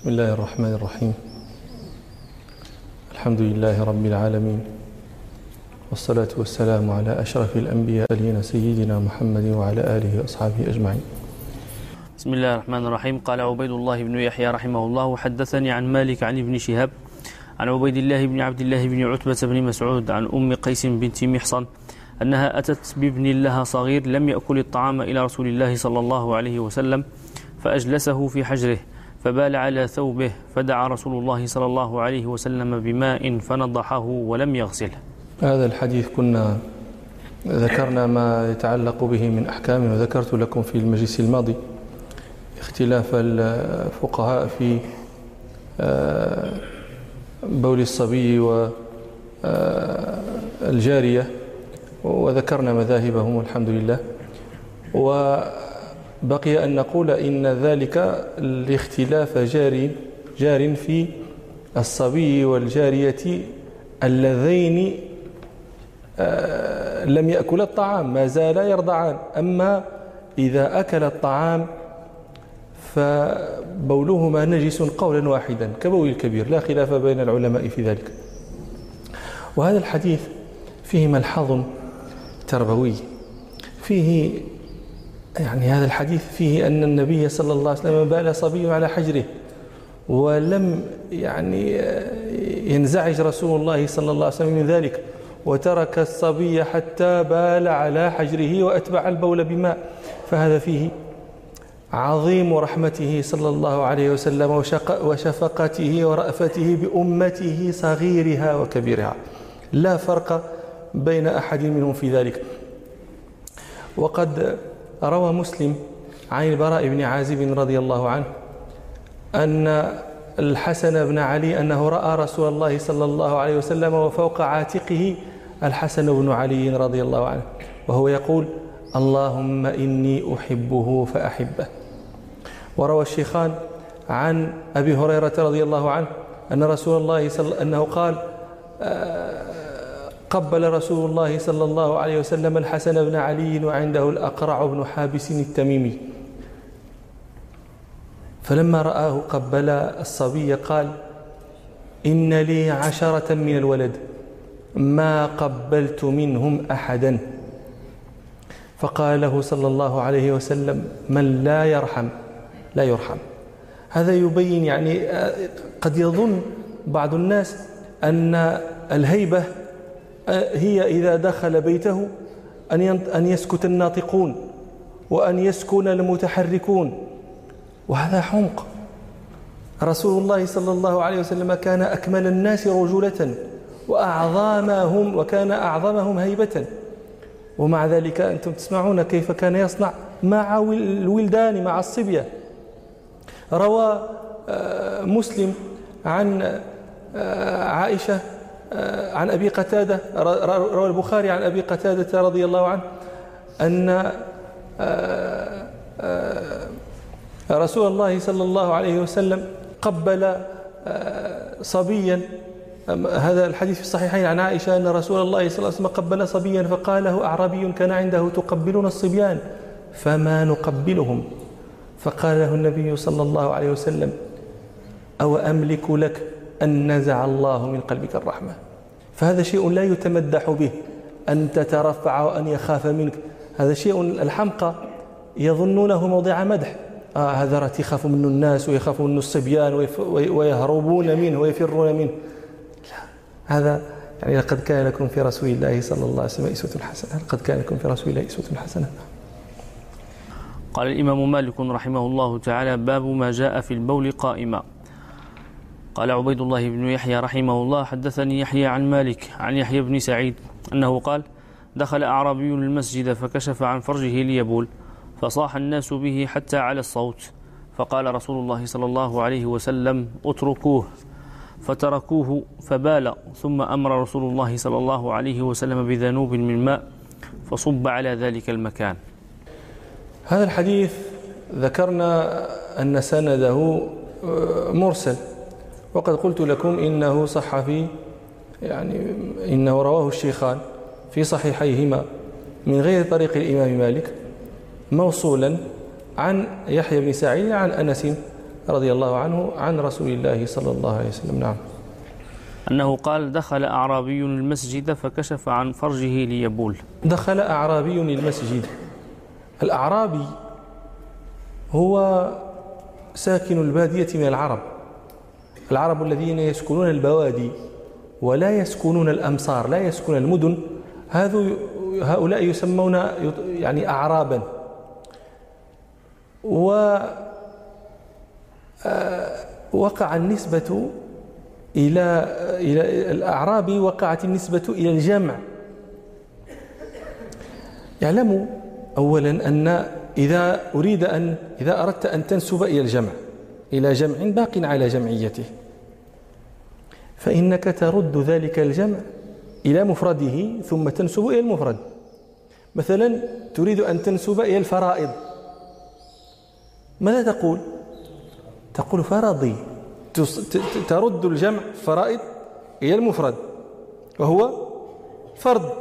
بسم الله الرحمن الرحيم. الحمد لله رب العالمين. والصلاة والسلام على أشرف الأنبياء سيدنا محمد وعلى آله وأصحابه أجمعين. بسم الله الرحمن الرحيم. قال عبيد الله بن يحيى رحمه الله حدثني عن مالك عن ابن شهاب عن عبيد الله بن عبد الله بن عتبة بن مسعود عن أم قيس بنت محصن أنها أتت بابن لها صغير لم يأكل الطعام إلى رسول الله صلى الله عليه وسلم فأجلسه في حجره. فبال على ثوبه فدعا رسول الله صلى الله عليه وسلم بماء فنضحه ولم يغسله. هذا الحديث كنا ذكرنا ما يتعلق به من أحكام وذكرت لكم في المجلس الماضي اختلاف الفقهاء في آه، بول الصبي والجارية آه، وذكرنا مذاهبهم والحمد لله. وبقي أن نقول إن ذلك الاختلاف جار جار في الصبي والجارية اللذين آه، لم يأكل الطعام ما زال يرضعان. أما إذا أكل الطعام فبولهما نجس قولا واحدا كبول الكبير لا خلاف بين العلماء في ذلك. وهذا الحديث فيه ملحظ تربوي فيه يعني هذا الحديث فيه أن النبي صلى الله عليه وسلم بال صبي على حجره ولم يعني ينزعج رسول الله صلى الله عليه وسلم من ذلك وترك الصبي حتى بال على حجره وأتبع البول بماء. فهذا فيه عظيم رحمته صلى الله عليه وسلم وشفقته ورأفته بأمته صغيرها وكبيرها. لا فرق بين أحد منهم في ذلك. وقد روى مسلم عن البراء بن عازب رضي الله عنه أن الحسن بن علي أنه رأى رسول الله صلى الله عليه وسلم وفوق عاتقه الحسن بن علي رضي الله عنه وهو يقول اللهم إني أحبه فأحبه وروى الشيخان عن أبي هريرة رضي الله عنه أن رسول الله صلى أنه قال قبل رسول الله صلى الله عليه وسلم الحسن بن علي وعنده الأقرع بن حابس التميمي. فلما رآه قبل الصبي قال إن لي عشرة من الولد ما قبلت منهم أحدا. فقال له صلى الله عليه وسلم من لا يرحم لا يرحم. هذا يبين يعني قد يظن بعض الناس أن الهيبة هي إذا دخل بيته أن يسكت الناطقون وأن يسكن المتحركون. وهذا حمق رسول الله صلى الله عليه وسلم كان أكمل الناس رجولة وأعظمهم وكان أعظمهم هيبة. ومع ذلك أنتم تسمعون كيف كان يصنع مع الولدان مع الصبية. روى مسلم عن عائشة عن أبي قتادة روى البخاري عن أبي قتادة رضي الله عنه أن رسول الله صلى الله عليه وسلم قبل صبيا هذا الحديث في الصحيحين عن عائشة أن رسول الله صلى الله عليه وسلم قبل صبيا فقال له أعرابي كان عنده تقبلون الصبيان فما نقبلهم؟ فقال له النبي صلى الله عليه وسلم أو أملك لك أن نزع الله من قلبك الرحمة. فهذا شيء لا يتمدح به أن تترفع وأن يخاف منك. هذا شيء الحمقى يظنونه موضع مدح. آه هذا يخاف منه الناس ويخاف منه الصبيان ويهربون منه ويفرون منه. لا هذا يعني لقد كان لكم في رسول الله صلى الله عليه وسلم أسوة حسنة. لقد كان لكم في رسول الله أسوة حسنة. قال الإمام مالك رحمه الله تعالى باب ما جاء في البول قائما. قال عبيد الله بن يحيى رحمه الله حدثني يحيى عن مالك عن يحيى بن سعيد أنه قال دخل أعرابي المسجد فكشف عن فرجه ليبول فصاح الناس به حتى على الصوت فقال رسول الله صلى الله عليه وسلم اتركوه. فتركوه فبال ثم أمر رسول الله صلى الله عليه وسلم بذنوب من ماء فصب على ذلك المكان. هذا الحديث ذكرنا أن سنده آه، مرسل. وقد قلت لكم إنه صح في يعني إنه رواه الشيخان في صحيحيهما من غير طريق الإمام مالك موصولا عن يحيى بن سعيد عن أنس رضي الله عنه عن رسول الله صلى الله عليه وسلم. نعم. أنه قال دخل أعرابي المسجد فكشف عن فرجه ليبول. دخل أعرابي المسجد. الأعرابي هو ساكن البادية من العرب. العرب الذين يسكنون البوادي ولا يسكنون الأمصار لا يسكنون المدن هؤلاء يسمون يعني أعرابا. و آه، وقع النسبة إلى إلى الأعراب وقعت النسبة إلى الجمع. يعلم أولا أن إذا أريد أن إذا أردت أن تنسب إلى الجمع إلى جمع باق على جمعيته. فإنك ترد ذلك الجمع إلى مفرده ثم تنسب إلى المفرد. مثلا تريد أن تنسب إلى الفرائض. ماذا تقول؟ تقول فرضي. ترد الجمع فرائض إلى المفرد. وهو فرض.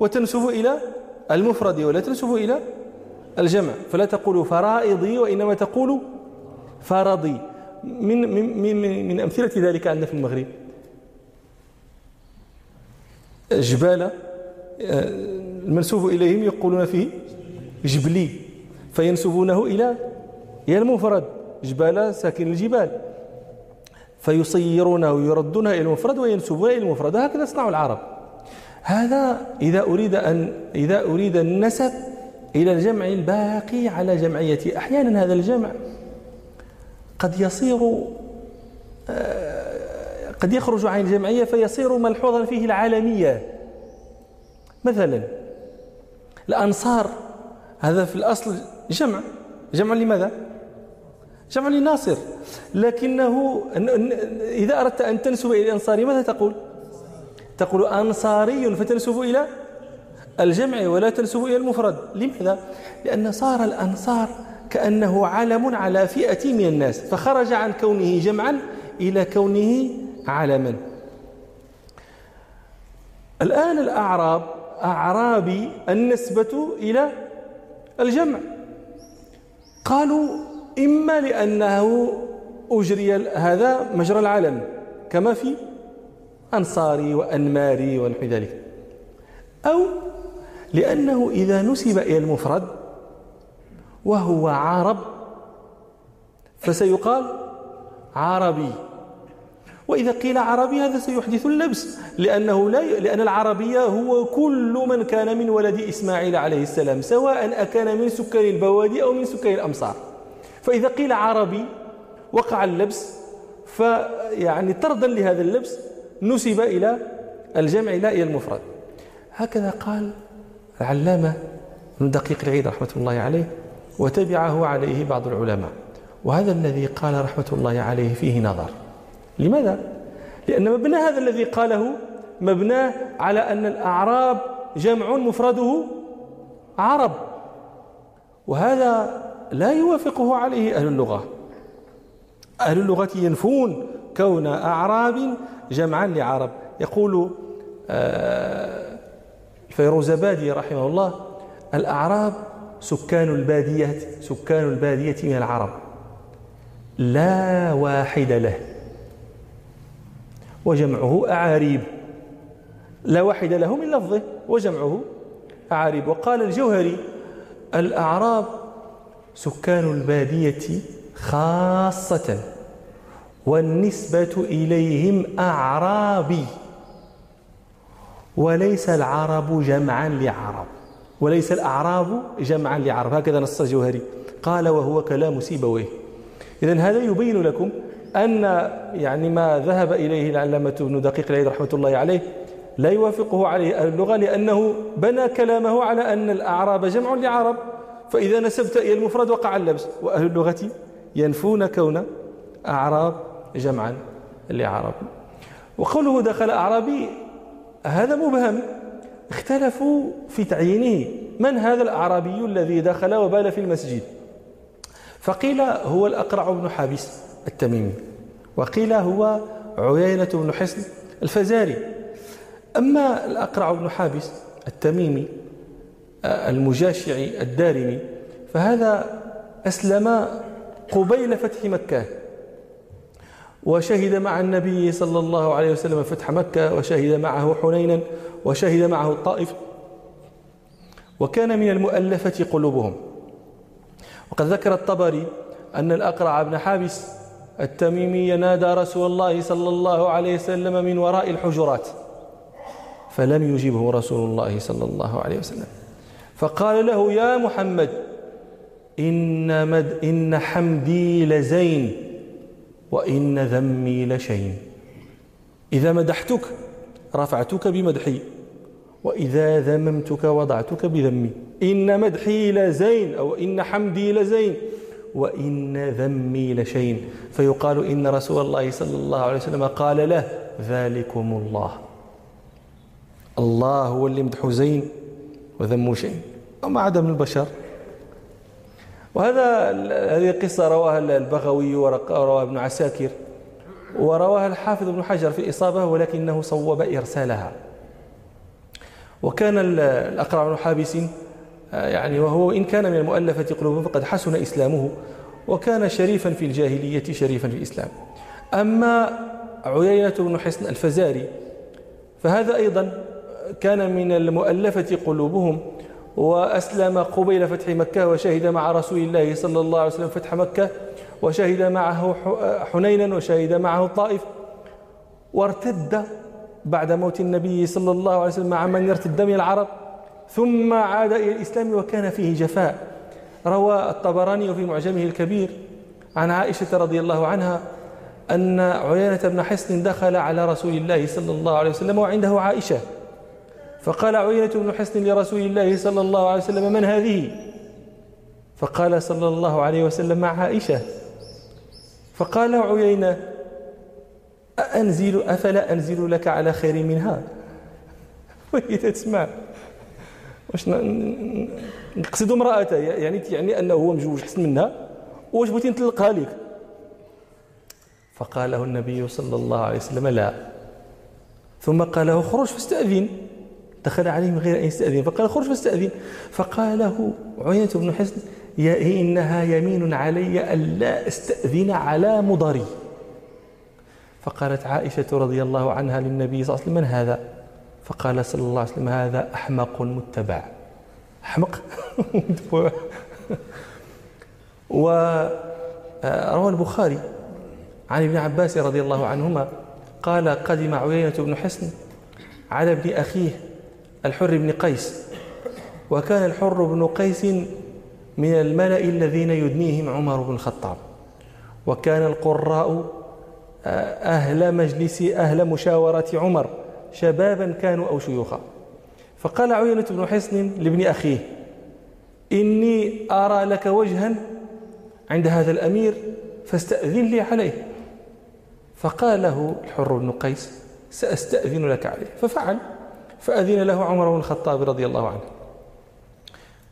وتنسب إلى المفرد ولا تنسب إلى الجمع. فلا تقول فرائضي وإنما تقول فرضي. من من من, من أمثلة ذلك عندنا في المغرب؟ جبال المنسوب إليهم يقولون فيه جبلي فينسبونه إلى إلى المفرد جبال ساكن الجبال. فيصيرونه ويردونه إلى المفرد وينسبونه إلى المفرد هكذا يصنع العرب. هذا إذا أريد أن إذا أريد النسب إلى الجمع الباقي على جمعية أحيانا هذا الجمع قد يصير آه، قد يخرج عن الجمعية فيصير ملحوظا فيه العالمية مثلا الأنصار هذا في الأصل جمع جمع لماذا؟ جمع لناصر لكنه إذا أردت أن تنسب إلى الأنصاري ماذا تقول؟ تقول أنصاري فتنسب إلى الجمع ولا تنسب إلى المفرد لماذا؟ لأن صار الأنصار كأنه علم على فئة من الناس فخرج عن كونه جمعا إلى كونه علما الآن الأعراب أعرابي النسبة إلى الجمع. قالوا إما لأنه أجري هذا مجرى العالم كما في أنصاري وأنماري ونحو ذلك. أو لأنه إذا نسب إلى المفرد وهو عرب فسيقال عربي. وإذا قيل عربي هذا سيحدث اللبس لأنه لا ي... لأن العربية هو كل من كان من ولد إسماعيل عليه السلام سواء أكان من سكان البوادي أو من سكان الأمصار. فإذا قيل عربي وقع اللبس فيعني طردا لهذا اللبس نسب إلى الجمع لا إلى المفرد. هكذا قال العلامة ابن دقيق العيد رحمة الله عليه وتبعه عليه بعض العلماء. وهذا الذي قال رحمة الله عليه فيه نظر. لماذا؟ لأن مبنى هذا الذي قاله مبناه على أن الأعراب جمع مفرده عرب. وهذا لا يوافقه عليه أهل اللغة. أهل اللغة ينفون كون أعراب جمعا لعرب. يقول آه، الفيروزبادي رحمه الله الأعراب سكان البادية سكان البادية من العرب. لا واحد له. وجمعه أعاريب. لا واحد له من لفظه وجمعه أعاريب. وقال الجوهري الأعراب سكان البادية خاصة والنسبة إليهم أعرابي وليس العرب جمعا لعرب. وليس الأعراب جمعا لعرب. هكذا نص الجوهري. قال وهو كلام سيبويه. إذا هذا يبين لكم أن يعني ما ذهب إليه العلامة ابن دقيق العيد رحمة الله عليه لا يوافقه عليه أهل اللغة لأنه بنى كلامه على أن الأعراب جمع لعرب. فإذا نسبت إلى المفرد وقع اللبس وأهل اللغة ينفون كون أعراب جمعا لعرب. وقوله دخل أعرابي هذا مبهم. اختلفوا في تعيينه. من هذا الأعرابي الذي دخل وبال في المسجد؟ فقيل هو الأقرع بن حابس. التميمي. وقيل هو عيينة بن حصن الفزاري. أما الأقرع بن حابس التميمي المجاشعي الدارمي فهذا أسلم قبيل فتح مكة. وشهد مع النبي صلى الله عليه وسلم فتح مكة وشهد معه حنينا وشهد معه الطائف. وكان من المؤلفة قلوبهم. وقد ذكر الطبري أن الأقرع بن حابس التميمي نادى رسول الله صلى الله عليه وسلم من وراء الحجرات. فلم يجبه رسول الله صلى الله عليه وسلم. فقال له يا محمد إن, مد إن حمدي لزين وإن ذمي لشين. إذا مدحتك رفعتك بمدحي وإذا ذممتك وضعتك بذمي. إن مدحي لزين أو إن حمدي لزين. وإن ذمي لشين فيقال إن رسول الله صلى الله عليه وسلم قال له ذلكم الله. الله هو اللي مدحو زين وذمه شين وما عدا من البشر. وهذا هذه قصة رواها البغوي ورواها ابن عساكر. ورواها الحافظ ابن حجر في الإصابة ولكنه صوب إرسالها. وكان الأقرع بن حابس يعني وهو إن كان من المؤلفة قلوبهم فقد حسن إسلامه وكان شريفا في الجاهلية شريفا في الإسلام. أما عيينة بن حصن الفزاري فهذا أيضا كان من المؤلفة قلوبهم وأسلم قبيل فتح مكة وشهد مع رسول الله صلى الله عليه وسلم فتح مكة وشهد معه حنينا وشهد معه الطائف وارتد بعد موت النبي صلى الله عليه وسلم مع من يرتد من العرب. ثم عاد إلى الإسلام وكان فيه جفاء. روى الطبراني في معجمه الكبير عن عائشة رضي الله عنها أن عيانة بن حصن دخل على رسول الله صلى الله عليه وسلم وعنده عائشة. فقال عيينة بن حصن لرسول الله صلى الله عليه وسلم من هذه؟ فقال صلى الله عليه وسلم مع عائشة. فقال عيينة أنزل أفلا أنزل لك على خير منها؟ وهي تسمع. واش نقصد امرأته يعني يعني أنه هو مجوج حسن منها. واش بغيتي نطلقها لك؟ فقال له النبي صلى الله عليه وسلم لا. ثم قال له خرج فاستأذن. دخل عليه من غير أن يستأذن. فقال خرج فاستأذن. فقال له عيينة بن حسن يا إنها يمين علي ألا أستأذن على مضري فقالت عائشة رضي الله عنها للنبي صلى الله عليه وسلم من هذا؟ فقال صلى الله عليه وسلم هذا أحمق متبع. أحمق؟ وروى البخاري عن ابن عباس رضي الله عنهما قال قدم عيينة بن حسن على ابن أخيه الحر بن قيس وكان الحر بن قيس من الملأ الذين يدنيهم عمر بن الخطاب. وكان القراء آه، أهل مجلس أهل مشاورة عمر. شبابا كانوا أو شيوخا. فقال عينة بن حصن لابن أخيه إني أرى لك وجها عند هذا الأمير فاستأذن لي عليه. فقال له الحر بن قيس سأستأذن لك عليه. ففعل فأذن له عمر بن الخطاب رضي الله عنه.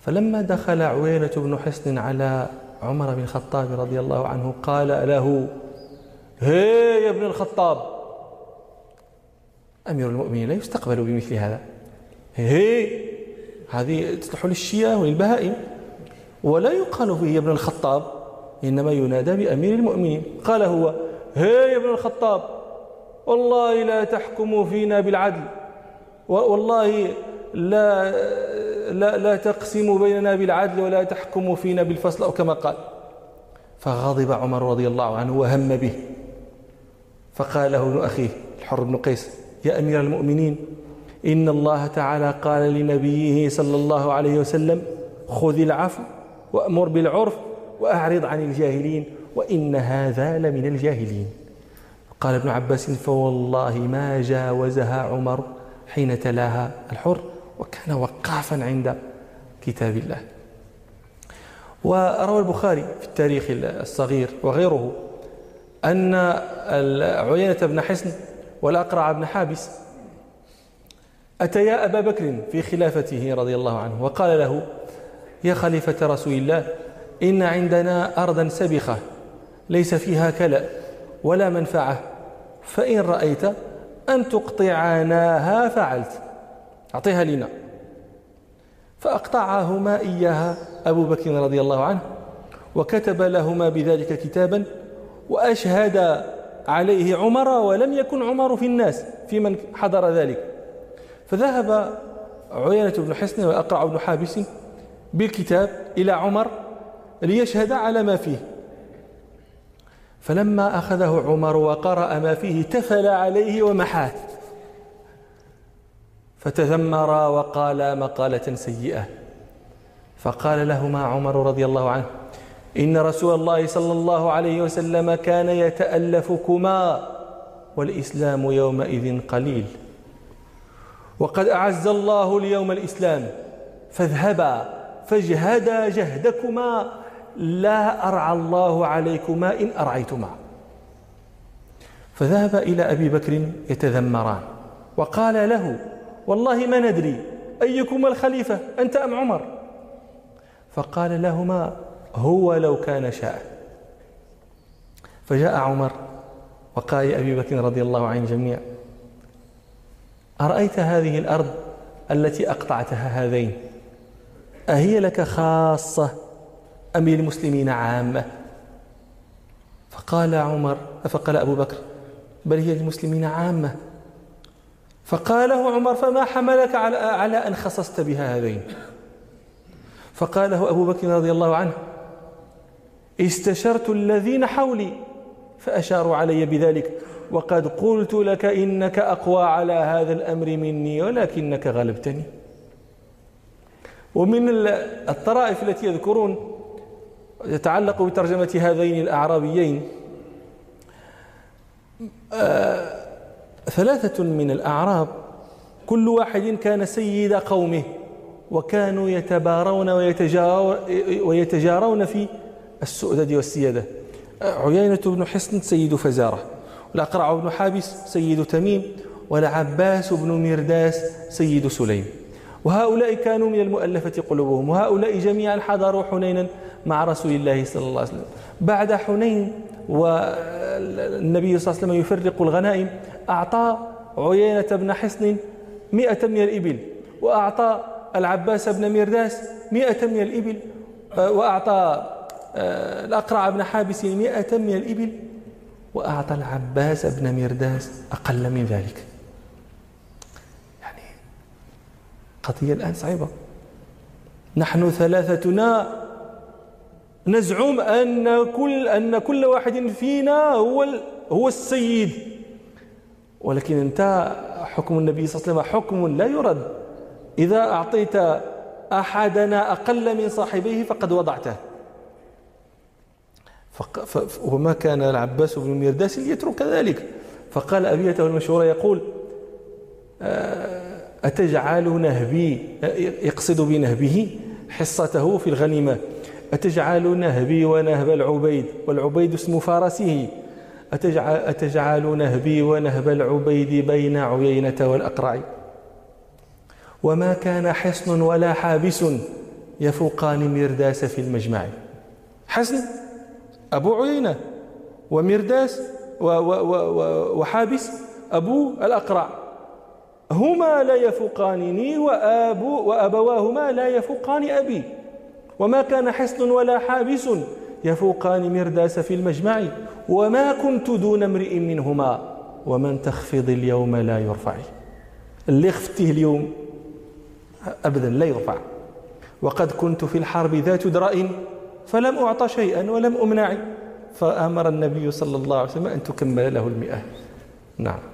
فلما دخل عوينة بن حصن على عمر بن الخطاب رضي الله عنه قال له هي يا ابن الخطاب أمير المؤمنين لا يستقبل بمثل هذا. هي هذه تصلح للشياه وللبهائم ولا يقال فيه يا ابن الخطاب إنما ينادى بأمير المؤمنين. قال هو هي يا ابن الخطاب والله لا تحكموا فينا بالعدل والله لا لا لا تقسموا بيننا بالعدل ولا تحكموا فينا بالفصل أو كما قال. فغضب عمر رضي الله عنه وهم به. فقال له ابن أخيه الحر بن قيس يا أمير المؤمنين. إن الله تعالى قال لنبيه صلى الله عليه وسلم خذ العفو وأمر بالعرف وأعرض عن الجاهلين وإن هذا لمن الجاهلين. قال ابن عباس فوالله ما جاوزها عمر حين تلاها الحر وكان وقافا عند كتاب الله. وروى البخاري في التاريخ الصغير وغيره أن عيينة بن حصن والأقرع بن حابس. أتيا أبا بكر في خلافته رضي الله عنه وقال له يا خليفة رسول الله إن عندنا أرضا سبخة ليس فيها كلأ ولا منفعة فإن رأيت أن تقطعناها فعلت. أعطيها لنا فأقطعهما إياها أبو بكر رضي الله عنه وكتب لهما بذلك كتابا وأشهد عليه عمر ولم يكن عمر في الناس في من حضر ذلك. فذهب عيينة بن حسن وأقرع بن حابس بالكتاب إلى عمر ليشهد على ما فيه. فلما أخذه عمر وقرأ ما فيه تفل عليه ومحاه. فتذمر وقال مقالة سيئة. فقال لهما عمر رضي الله عنه إن رسول الله صلى الله عليه وسلم كان يتألفكما والإسلام يومئذ قليل. وقد أعز الله اليوم الإسلام فاذهبا فاجهدا جهدكما لا أرعى الله عليكما إن أرعيتما. فذهب إلى أبي بكر يتذمران وقال له والله ما ندري أيكما الخليفة أنت أم عمر؟ فقال لهما هو لو كان شاء. فجاء عمر وقال لأبي بكر رضي الله عن الجميع أرأيت هذه الأرض التي أقطعتها هذين؟ أهي لك خاصة أم للمسلمين عامة؟ فقال عمر فقال أبو بكر بل هي للمسلمين عامة. فقال له عمر فما حملك على على أن خصصت بها هذين؟ فقال له أبو بكر رضي الله عنه استشرت الذين حولي فأشاروا علي بذلك. وقد قلت لك إنك أقوى على هذا الأمر مني ولكنك غلبتني. ومن الطرائف التي يذكرون يتعلق بترجمة هذين الأعرابيين آه ثلاثة من الأعراب كل واحد كان سيد قومه وكانوا يتبارون ويتجارون في السؤدد والسيادة. عيينة بن حصن سيد فزارة والأقرع بن حابس سيد تميم والعباس بن مرداس سيد سليم. وهؤلاء كانوا من المؤلفة قلوبهم وهؤلاء جميعا حضروا حنينا مع رسول الله صلى الله عليه وسلم. بعد حنين والنبي صلى الله عليه وسلم يفرق الغنائم أعطى عيينة بن حصن مئة من الإبل وأعطى العباس بن مرداس مئة من الإبل وأعطى الأقرع بن حابس مئة من الإبل وأعطى العباس بن مرداس أقل من ذلك. يعني قضية الآن صعبة. نحن ثلاثتنا نزعم أن كل أن كل واحد فينا هو هو السيد. ولكن أنت حكم النبي صلى الله عليه وسلم حكم لا يرد. إذا أعطيت أحدنا أقل من صاحبيه فقد وضعته. وما كان العباس بن مرداس ليترك ذلك. فقال أبيته المشهورة يقول آه، أتجعل نهبي يقصد بنهبه حصته في الغنيمة. أتجعل نهبي ونهب العبيد والعبيد اسم فارسه. أتجعل, أتجعل نهبي ونهب العبيد بين عيينة والأقرع. وما كان حصن ولا حابس يفوقان مرداس في المجمع. حصن؟ أبو عيينة ومرداس وحابس أبو الأقرع. هما لا يفوقانني وأبو وأبواهما لا يفوقان أبي. وما كان حصن ولا حابس يفوقان مرداس في المجمع. وما كنت دون امرئ منهما. ومن تخفض اليوم لا يرفع. اللي خفته اليوم أبدا لا يرفع. وقد كنت في الحرب ذات درأ فلم أعطى شيئا ولم أمنع فأمر النبي صلى الله عليه وسلم أن تكمل له المئة. نعم.